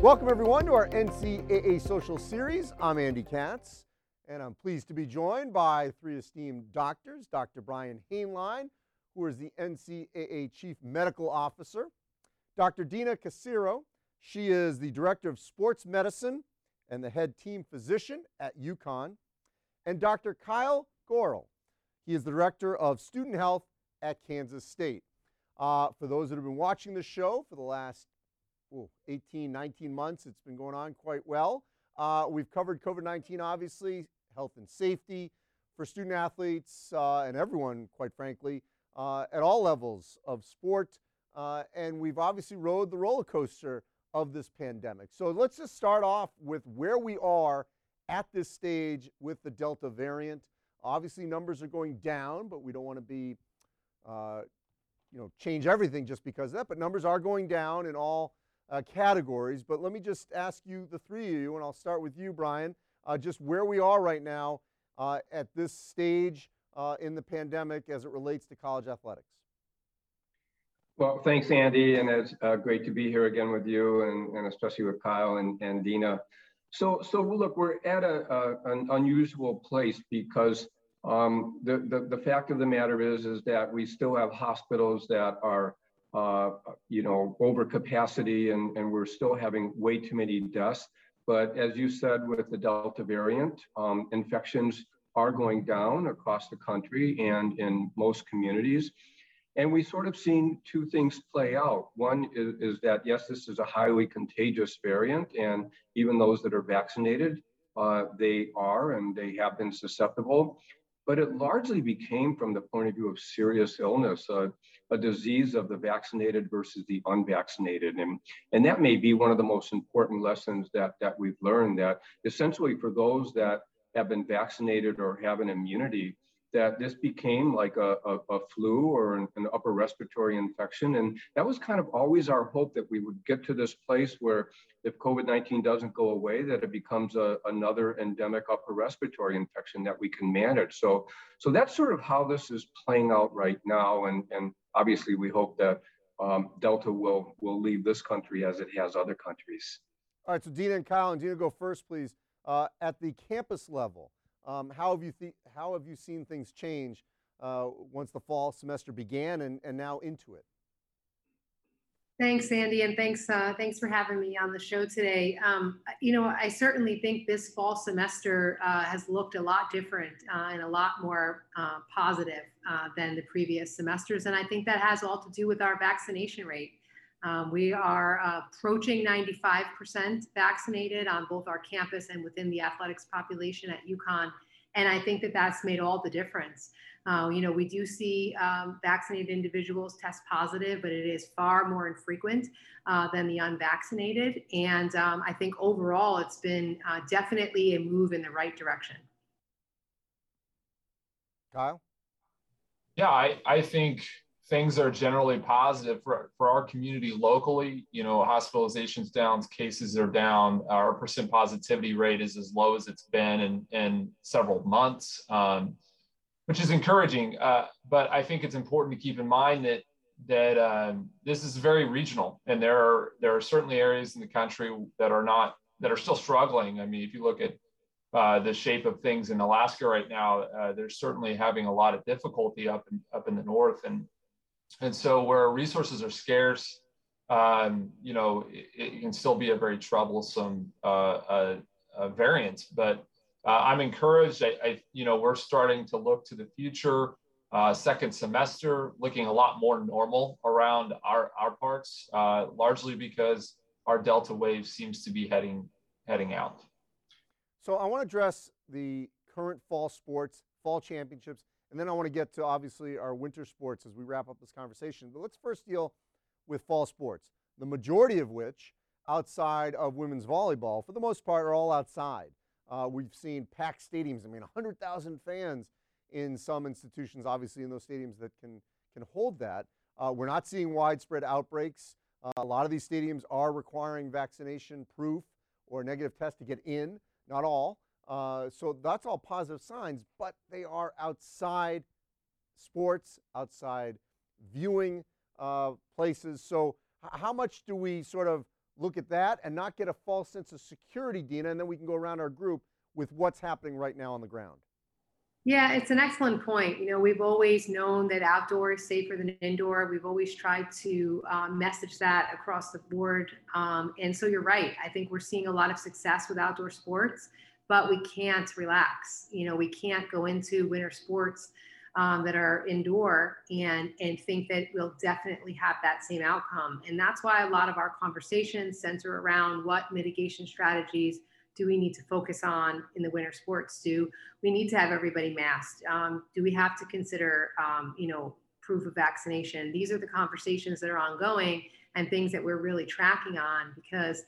Welcome, everyone, to our NCAA Social Series. I'm Andy Katz, and I'm pleased to be joined by three esteemed doctors Dr. Brian Hainline, who is the NCAA Chief Medical Officer, Dr. Dina Casiero, she is the Director of Sports Medicine and the head team physician at UConn, and Dr. Kyle Goerl. He is the Director of Student Health at Kansas State. Uh, for those that have been watching the show for the last ooh, 18, 19 months. It's been going on quite well. Uh, we've covered COVID 19, obviously, health and safety for student athletes uh, and everyone, quite frankly, uh, at all levels of sport. Uh, and we've obviously rode the roller coaster of this pandemic. So let's just start off with where we are at this stage with the Delta variant. Obviously, numbers are going down, but we don't want to be, uh, you know, change everything just because of that. But numbers are going down in all uh, categories. But let me just ask you, the three of you, and I'll start with you, Brian, uh, just where we are right now uh, at this stage uh, in the pandemic as it relates to college athletics. Well, thanks, Andy, and it's uh, great to be here again with you, and, and especially with Kyle and, and Dina. So, so look, we're at a, a an unusual place because um, the, the the fact of the matter is is that we still have hospitals that are uh, you know, overcapacity and, and we're still having way too many deaths. But as you said, with the Delta variant, um, infections are going down across the country and in most communities. And we sort of seen two things play out. One is, is, that, yes, this is a highly contagious variant, and even those that are vaccinated, uh, they are and they have been susceptible but it largely became from the point of view of serious illness, a disease of the vaccinated versus the unvaccinated. And, and that may be one of the most important lessons that, that we've learned that essentially for those that have been vaccinated or have an immunity, that this became like a, a, a flu or an, an, upper respiratory infection. And that was kind of always our hope that we would get to this place where if COVID 19 doesn't go away, that it becomes a, another endemic upper respiratory infection that we can manage. So, so that's sort of how this is playing out right now. And, and obviously, we hope that um, Delta will, will leave this country as it has other countries. All right, so Dina and Kyle, and Dina, go first, please. Uh, at the campus level, um, how, have you how have you seen things change uh, once the fall semester began and, and now into it? Thanks, Andy, and thanks uh, thanks for having me on the show today. Um, you know, I certainly think this fall semester uh, has looked a lot different uh, and a lot more uh, positive uh, than the previous semesters, and I think that has all to do with our vaccination rate. Um, we are approaching 95% vaccinated on both our campus and within the athletics population at UConn. And I think that that's made all the difference. Uh, you know, we do see um, vaccinated individuals test positive, but it is far more infrequent uh, than the unvaccinated. And um, I think overall, it's been uh, definitely a move in the right direction. Kyle? Yeah, I, I think things are generally positive for, for our community locally. You know, hospitalizations down, cases are down. Our percent positivity rate is as low as it's been in, in several months, um, which is encouraging. Uh, but I think it's important to keep in mind that that um, this is very regional, and there are there are certainly areas in the country that are not that are still struggling. I mean, if you look at uh, the shape of things in Alaska right now, uh, they're certainly having a lot of difficulty up in, up in the north, and and so where resources are scarce, um, you know, it, it, can still be a very troublesome uh, uh, variant. But uh, I'm encouraged. I, I, you know, we're starting to look to the future. Uh, second semester looking a lot more normal around our our parts, uh, largely because our delta wave seems to be heading heading out. So I want to address the current fall sports, fall championships, and then I want to get to obviously our winter sports as we wrap up this conversation. But let's first deal with fall sports, the majority of which, outside of women's volleyball, for the most part, are all outside. Uh, we've seen packed stadiums. I mean, 100,000 fans in some institutions, obviously, in those stadiums that can, can hold that. Uh, we're not seeing widespread outbreaks. Uh, a lot of these stadiums are requiring vaccination proof or negative test to get in, not all. Uh, so that's all positive signs, but they are outside sports, outside viewing uh, places. So, how much do we sort of look at that and not get a false sense of security, Dina, and then we can go around our group with what's happening right now on the ground. Yeah, it's an excellent point. You know, we've always known that outdoor is safer than indoor. We've always tried to um, message that across the board. Um, and so you're right. I think we're seeing a lot of success with outdoor sports, but we can't relax. You know, we can't go into winter sports um, that are indoor and and think that we'll definitely have that same outcome. And that's why a lot of our conversations center around what mitigation strategies do we need to focus on in the winter sports? Do we need to have everybody masked? Um, do we have to consider, um, you know, proof of vaccination? These are the conversations that are ongoing and things that we're really tracking on because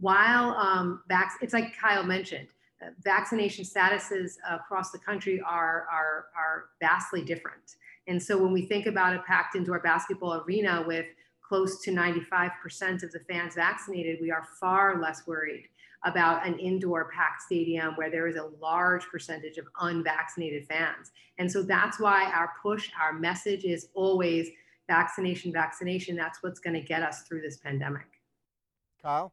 while um, vac- it's like Kyle mentioned, Uh, vaccination statuses across the country are, are, are vastly different. And so when we think about a packed indoor basketball arena with close to 95% of the fans vaccinated, we are far less worried about an indoor packed stadium where there is a large percentage of unvaccinated fans. And so that's why our push, our message is always vaccination, vaccination. That's what's going to get us through this pandemic. Kyle?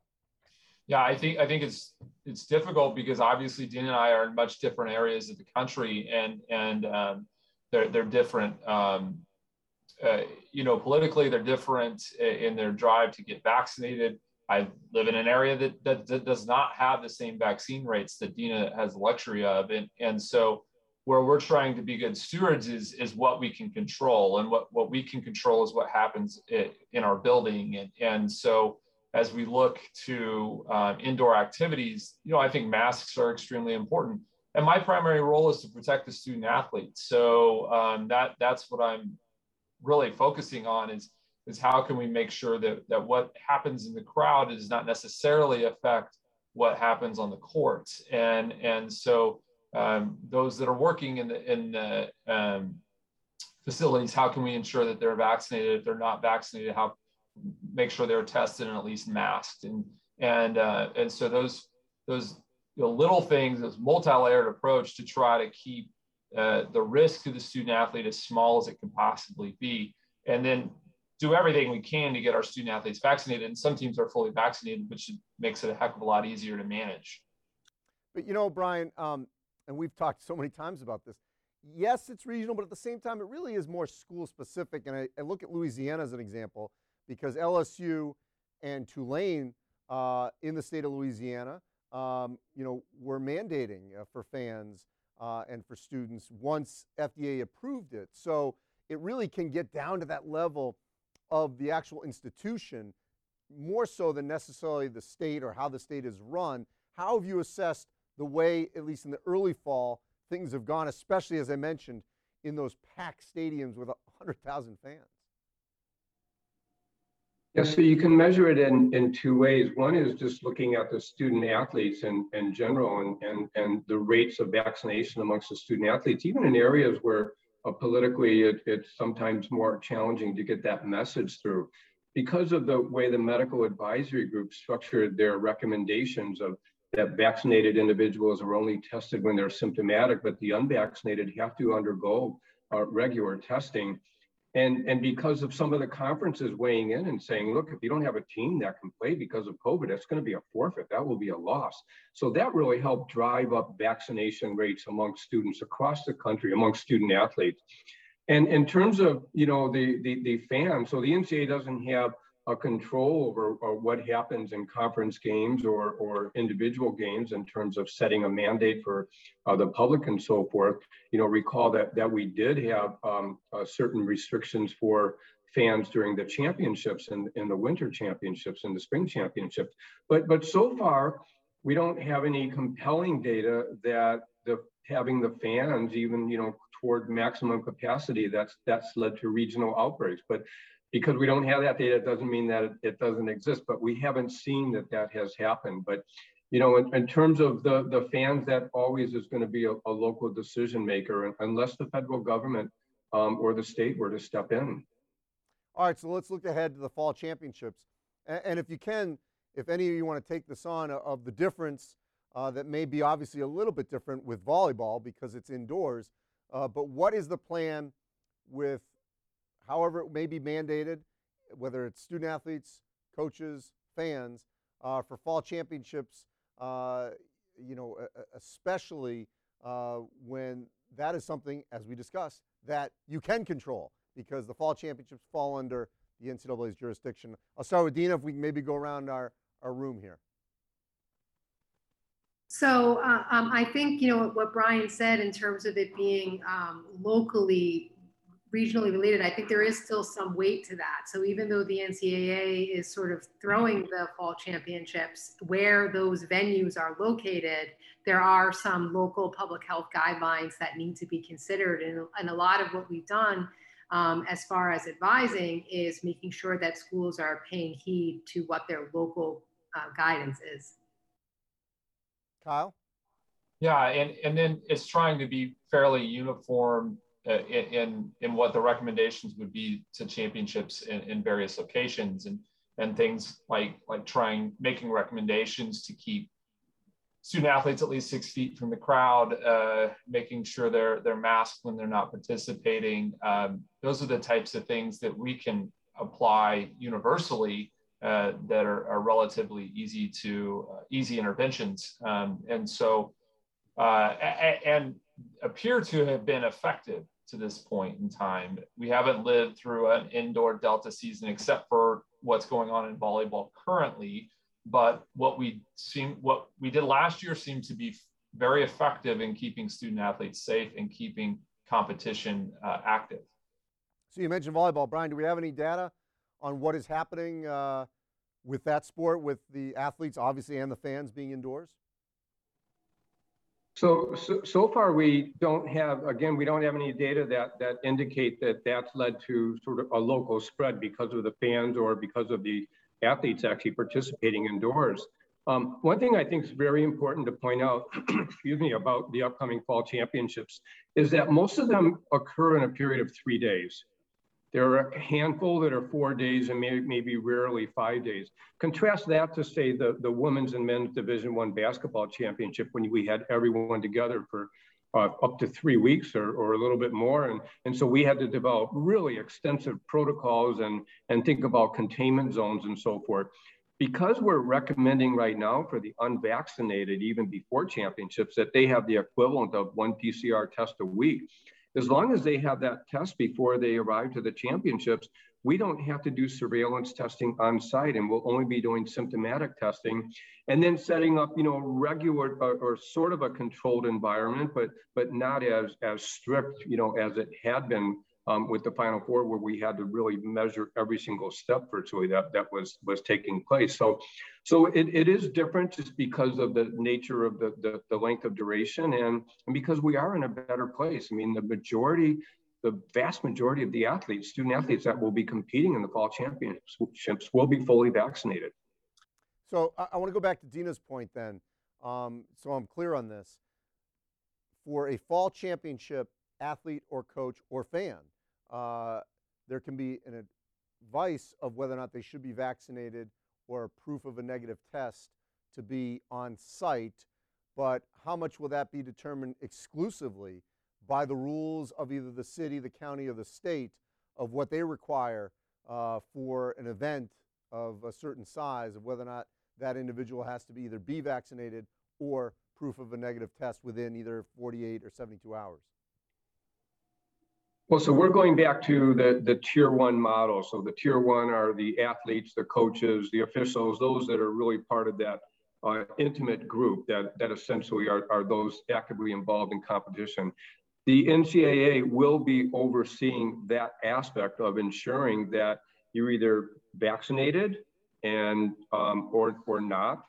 Yeah, I think I think it's it's difficult because obviously Dean and I are in much different areas of the country, and and um, they're they're different. Um, uh, you know, politically, they're different in their drive to get vaccinated. I live in an area that, that, that does not have the same vaccine rates that Dina has the luxury of, and and so where we're trying to be good stewards is is what we can control, and what what we can control is what happens in our building, and and so as we look to uh, indoor activities, you know, I think masks are extremely important. And my primary role is to protect the student athletes. So um, that that's what I'm really focusing on is is how can we make sure that that what happens in the crowd does not necessarily affect what happens on the courts. And and so um, those that are working in the in the um, facilities, how can we ensure that they're vaccinated? If they're not vaccinated, how make sure they're tested and at least masked. And and uh, and so those those you know, little things, this multi-layered approach to try to keep uh, the risk to the student athlete as small as it can possibly be, and then do everything we can to get our student athletes vaccinated. And some teams are fully vaccinated, which makes it a heck of a lot easier to manage. But you know, Brian, um, and we've talked so many times about this. Yes, it's regional, but at the same time, it really is more school specific. And I, I look at Louisiana as an example because LSU and Tulane uh, in the state of Louisiana, um, you know, were mandating uh, for fans uh, and for students once FDA approved it. So it really can get down to that level of the actual institution more so than necessarily the state or how the state is run. How have you assessed the way, at least in the early fall, things have gone, especially as I mentioned, in those packed stadiums with 100,000 fans? Yeah, so you can measure it in, in two ways. One is just looking at the student athletes in, in general and, and, and the rates of vaccination amongst the student athletes, even in areas where uh, politically it, it's sometimes more challenging to get that message through. Because of the way the medical advisory group structured their recommendations of that vaccinated individuals are only tested when they're symptomatic, but the unvaccinated have to undergo uh, regular testing and, and because of some of the conferences weighing in and saying, look, if you don't have a team that can play because of COVID, it's going to be a forfeit. That will be a loss. So that really helped drive up vaccination rates among students across the country, among student athletes. And in terms of, you know, the, the, the fans, so the NCAA doesn't have a control over, what happens in conference games or, or individual games in terms of setting a mandate for uh, the public and so forth. You know, recall that that we did have um, uh, certain restrictions for fans during the championships and in the winter championships and the spring championships. But but so far, we don't have any compelling data that the having the fans even you know toward maximum capacity that's that's led to regional outbreaks. But because we don't have that data doesn't mean that it, doesn't exist, but we haven't seen that that has happened. But you know, in, in terms of the the fans, that always is going to be a, a, local decision maker, unless the federal government um, or the state were to step in. All right, so let's look ahead to the fall championships, and, and if you can, if any of you want to take this on, uh, of the difference uh, that may be obviously a little bit different with volleyball because it's indoors, uh, but what is the plan with however it may be mandated, whether it's student athletes, coaches, fans uh, for fall championships. Uh, you know, especially uh, when that is something, as we discussed, that you can control because the fall championships fall under the NCAA's jurisdiction. I'll start with Dina. If we can maybe go around our, our room here. So uh, um, I think you know what Brian said in terms of it being um, locally, regionally related. I think there is still some weight to that. So even though the NCAA is sort of throwing the fall championships where those venues are located, there are some local public health guidelines that need to be considered. And, and a lot of what we've done um, as far as advising is making sure that schools are paying heed to what their local uh, guidance is. Kyle? Yeah, and, and then it's trying to be fairly uniform uh, in, in what the recommendations would be to championships in, in various locations and and things like like trying making recommendations to keep student athletes at least six feet from the crowd, uh, making sure they're they're masked when they're not participating. Um, those are the types of things that we can apply universally uh, that are, are, relatively easy to uh, easy interventions, um, and so uh, and appear to have been effective to this point in time. We haven't lived through an indoor Delta season except for what's going on in volleyball currently but what we seem what we did last year seemed to be very effective in keeping student athletes safe and keeping competition uh, active. So you mentioned volleyball, Brian. Do we have any data on what is happening uh, with that sport, with the athletes, obviously, and the fans being indoors? So, so, so far we don't have, again, we don't have any data that, that indicate that that's led to sort of a local spread because of the fans or because of the athletes actually participating indoors. Um, one thing I think is very important to point out, excuse me, about the upcoming fall championships is that most of them occur in a period of three days. There are a handful that are four days and maybe, maybe rarely five days. Contrast that to say the, the women's and men's division one basketball championship when we had everyone together for uh, up to three weeks or, or a little bit more. And, and so we had to develop really extensive protocols and, and think about containment zones and so forth. Because we're recommending right now for the unvaccinated, even before championships, that they have the equivalent of one PCR test a week. As long as they have that test before they arrive to the championships, we don't have to do surveillance testing on site and we'll only be doing symptomatic testing and then setting up you know regular or, or, sort of a controlled environment but but not as as strict you know as it had been um, with the final four where we had to really measure every single step virtually that that was was taking place so so it, it is different just because of the nature of the, the the length of duration and, and because we are in a better place i mean the majority the vast majority of the athletes, student athletes that will be competing in the fall championships will be fully vaccinated. So I, I want to go back to Dina's point then, um, so I'm clear on this. For a fall championship athlete or coach or fan, uh, there can be an advice of whether or not they should be vaccinated or a proof of a negative test to be on site. But how much will that be determined exclusively by the rules of either the city, the county, or the state of what they require uh, for an event of a certain size, of whether or not that individual has to be either be vaccinated or proof of a negative test within either 48 or 72 hours. Well, so we're going back to the, the tier one model. So the tier one are the athletes, the coaches, the officials, those that are really part of that uh, intimate group that, that essentially are, are those actively involved in competition the NCAA will be overseeing that aspect of ensuring that you're either vaccinated and um, or or not.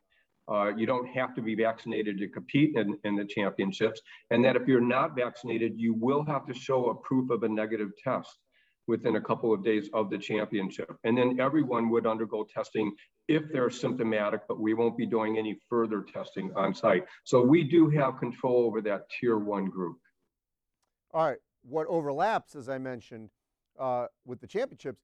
Uh, you don't have to be vaccinated to compete in, in the championships, and that if you're not vaccinated, you will have to show a proof of a negative test within a couple of days of the championship. And then everyone would undergo testing if they're symptomatic, but we won't be doing any further testing on site. So we do have control over that tier one group. All right, what overlaps, as I mentioned, uh, with the championships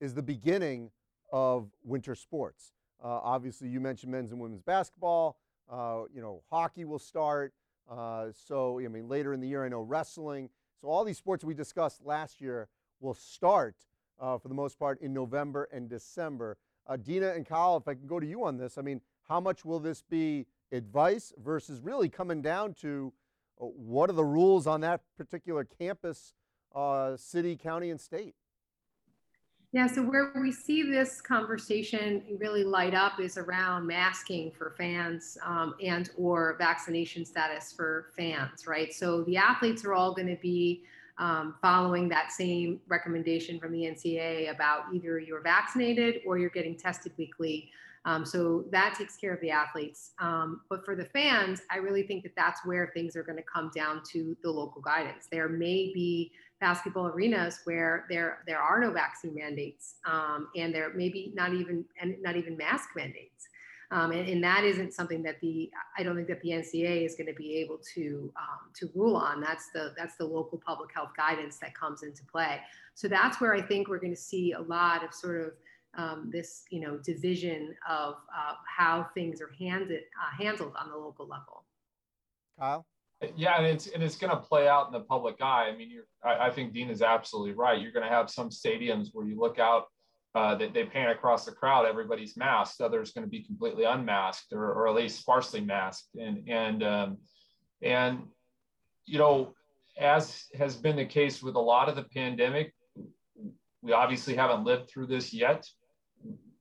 is the beginning of winter sports. Uh, obviously, you mentioned men's and women's basketball. Uh, you know, hockey will start. Uh, so, I mean, later in the year, I know wrestling. So, all these sports we discussed last year will start for the most part in November and December. Dina and Kyle, if I can go to you on this, I mean, how much will this be advice versus really coming down to what are the rules on that particular campus, uh, city, county, and state? Yeah, so where we see this conversation really light up is around masking for fans um, and or vaccination status for fans, right? So the athletes are all going to be um, following that same recommendation from the NCAA about either you're vaccinated or you're getting tested weekly. Um, so that takes care of the athletes. Um, but for the fans, I really think that that's where things are going to come down to the local guidance. There may be basketball arenas where there there are no vaccine mandates, um, and there may be not even and not even mask mandates. Um, and, and, that isn't something that the I don't think that the NCAA is going to be able to um, to rule on. That's the that's the local public health guidance that comes into play. So that's where I think we're going to see a lot of sort of um, this you know division of uh, how things are handed uh, handled on the local level. Kyle. Yeah, and it's and it's going to play out in the public eye. I mean, you're, I, I think Dean is absolutely right. You're going to have some stadiums where you look out uh, they, they pan across the crowd, everybody's masked. Others going to be completely unmasked or, or at least sparsely masked. And, and, um, and, you know, as has been the case with a lot of the pandemic, we obviously haven't lived through this yet.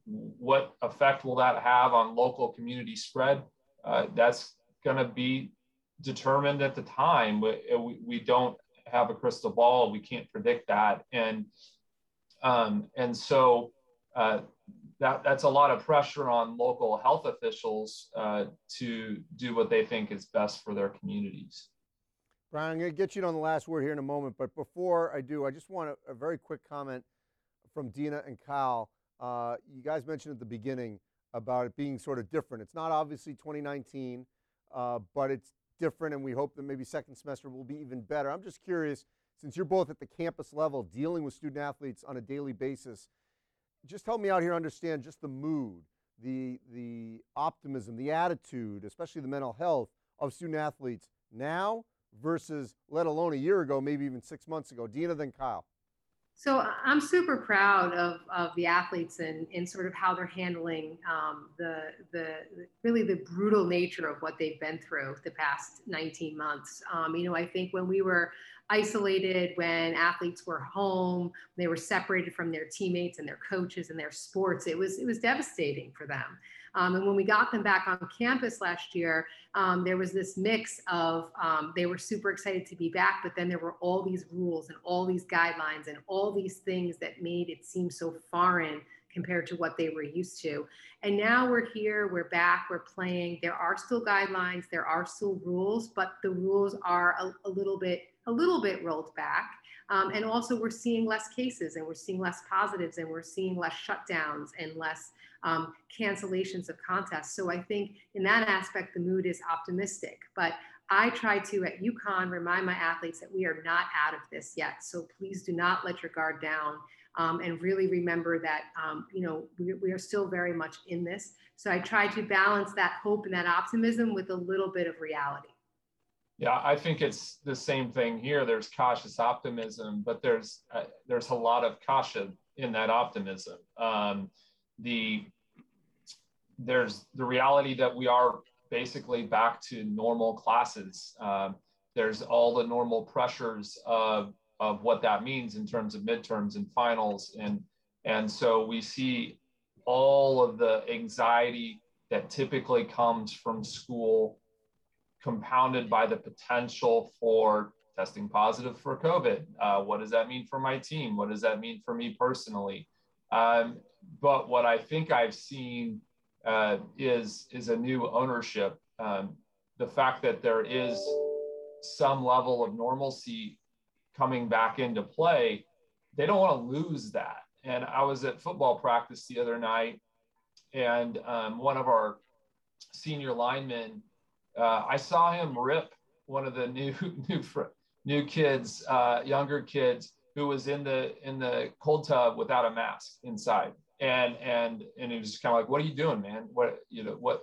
What effect will that have on local community spread? Uh, that's going to be determined at the time. We, we, we don't have a crystal ball. We can't predict that. And, um, and so uh, that, that's a lot of pressure on local health officials uh, to do what they think is best for their communities. Brian, I'm going to get you on the last word here in a moment, but before I do, I just want a, a very quick comment from Dina and Kyle. Uh, you guys mentioned at the beginning about it being sort of different. It's not obviously 2019, uh, but it's different, and we hope that maybe second semester will be even better. I'm just curious since you're both at the campus level dealing with student athletes on a daily basis, just help me out here understand just the mood, the, the optimism, the attitude, especially the mental health of student athletes now versus let alone a year ago, maybe even six months ago. Dina, then Kyle. So I'm super proud of, of the athletes and, and sort of how they're handling um, the, the really the brutal nature of what they've been through the past 19 months. Um, you know, I think when we were isolated, when athletes were home, they were separated from their teammates and their coaches and their sports, it was it was devastating for them. Um, and when we got them back on campus last year, um, there was this mix of um, they were super excited to be back, but then there were all these rules and all these guidelines and all these things that made it seem so foreign compared to what they were used to. And now we're here, we're back, we're playing. There are still guidelines, there are still rules, but the rules are a, a little bit a little bit rolled back. Um, and also we're seeing less cases and we're seeing less positives and we're seeing less shutdowns and less um, cancellations of contests. So I think in that aspect, the mood is optimistic. But I try to at UConn remind my athletes that we are not out of this yet. So please do not let your guard down. Um, and really remember that um, you know we, we, are still very much in this. So I try to balance that hope and that optimism with a little bit of reality. Yeah, I think it's the same thing here. There's cautious optimism, but there's uh, there's a lot of caution in that optimism. Um, the there's the reality that we are basically back to normal classes. Um, there's all the normal pressures of of what that means in terms of midterms and finals, and and so we see all of the anxiety that typically comes from school compounded by the potential for testing positive for COVID. Uh, what does that mean for my team? What does that mean for me personally? Um, but what I think I've seen uh, is is a new ownership. Um, the fact that there is some level of normalcy coming back into play, they don't want to lose that. And I was at football practice the other night, and um, one of our senior linemen uh, I saw him rip one of the new new new kids, uh, younger kids, who was in the in the cold tub without a mask inside, and and and he was kind of like, "What are you doing, man? What you know what?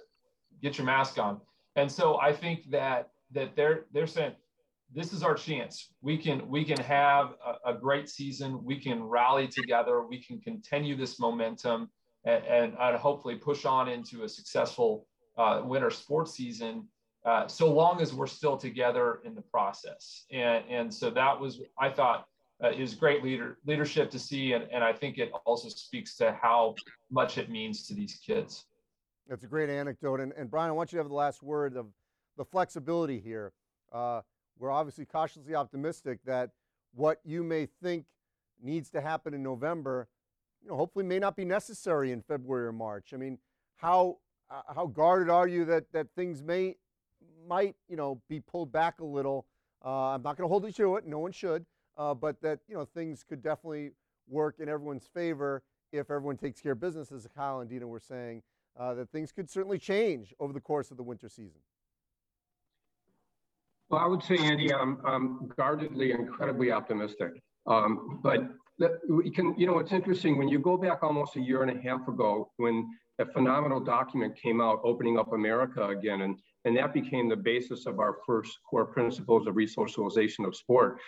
Get your mask on." And so I think that that they're they're saying this is our chance. We can we can have a, a great season. We can rally together. We can continue this momentum. and, and, and hopefully push on into a successful uh, winter sports season. Uh, so long as we're still together in the process, and and so that was I thought uh, is great leader leadership to see, and, and I think it also speaks to how much it means to these kids. That's a great anecdote, and, and Brian, I want you to have the last word of the flexibility here. Uh, we're obviously cautiously optimistic that what you may think needs to happen in November, you know, hopefully may not be necessary in February or March. I mean, how uh, how guarded are you that that things may might you know be pulled back a little? Uh, I'm not going to hold you to it. No one should, uh, but that you know things could definitely work in everyone's favor if everyone takes care of business, as Kyle and Dina were saying. Uh, that things could certainly change over the course of the winter season. Well, I would say, Andy, I'm, I'm guardedly incredibly optimistic. Um, but we can, you know, it's interesting when you go back almost a year and a half ago when a phenomenal document came out opening up America again, and, and that became the basis of our first core principles of resocialization of sport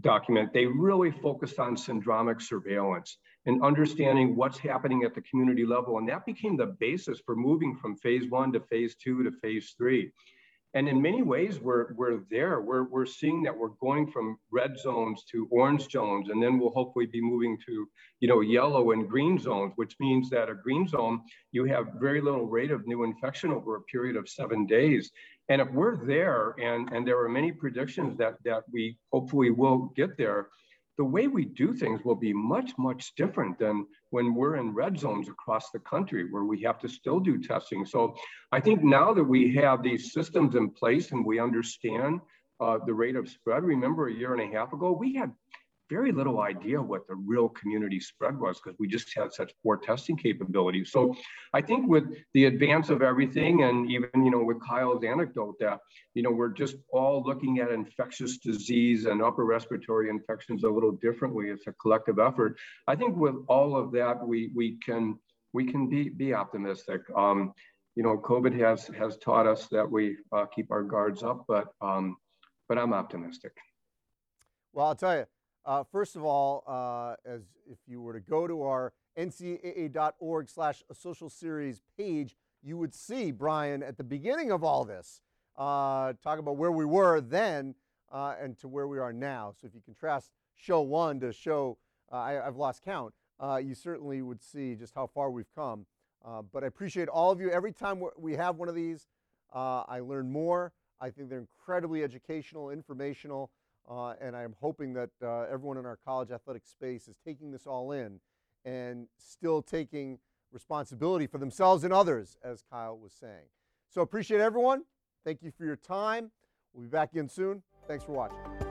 document. They really focused on syndromic surveillance and understanding what's happening at the community level. And that became the basis for moving from phase one to phase two to phase three. And in many ways, we're, we're there. We're, we're seeing that we're going from red zones to orange zones, and then we'll hopefully be moving to, you know, yellow and green zones, which means that a green zone, you have very little rate of new infection over a period of seven days. And if we're there, and, and there are many predictions that, that we hopefully will get there, the way we do things will be much, much different than when we're in red zones across the country where we have to still do testing. So I think now that we have these systems in place and we understand uh, the rate of spread, remember a year and a half ago, we had very little idea what the real community spread was because we just had such poor testing capabilities. So I think with the advance of everything and even, you know, with Kyle's anecdote that, you know, we're just all looking at infectious disease and upper respiratory infections a little differently. It's a collective effort. I think with all of that, we, we can, we can be, be optimistic. Um, you know, COVID has, has taught us that we uh, keep our guards up, but, um, but I'm optimistic. Well, I'll tell you, uh, first of all, uh, as if you were to go to our ncaa.org slash social series page, you would see Brian at the beginning of all this uh, talk about where we were then uh, and to where we are now. So if you contrast show one to show, uh, I, have lost count, uh, you certainly would see just how far we've come. but I appreciate all of you. Every time we have one of these, I learn more. I think they're incredibly educational, informational. Uh, and I'm hoping that uh, everyone in our college athletic space is taking this all in and still taking responsibility for themselves and others, as Kyle was saying. So appreciate everyone. Thank you for your time. We'll be back again soon. Thanks for watching.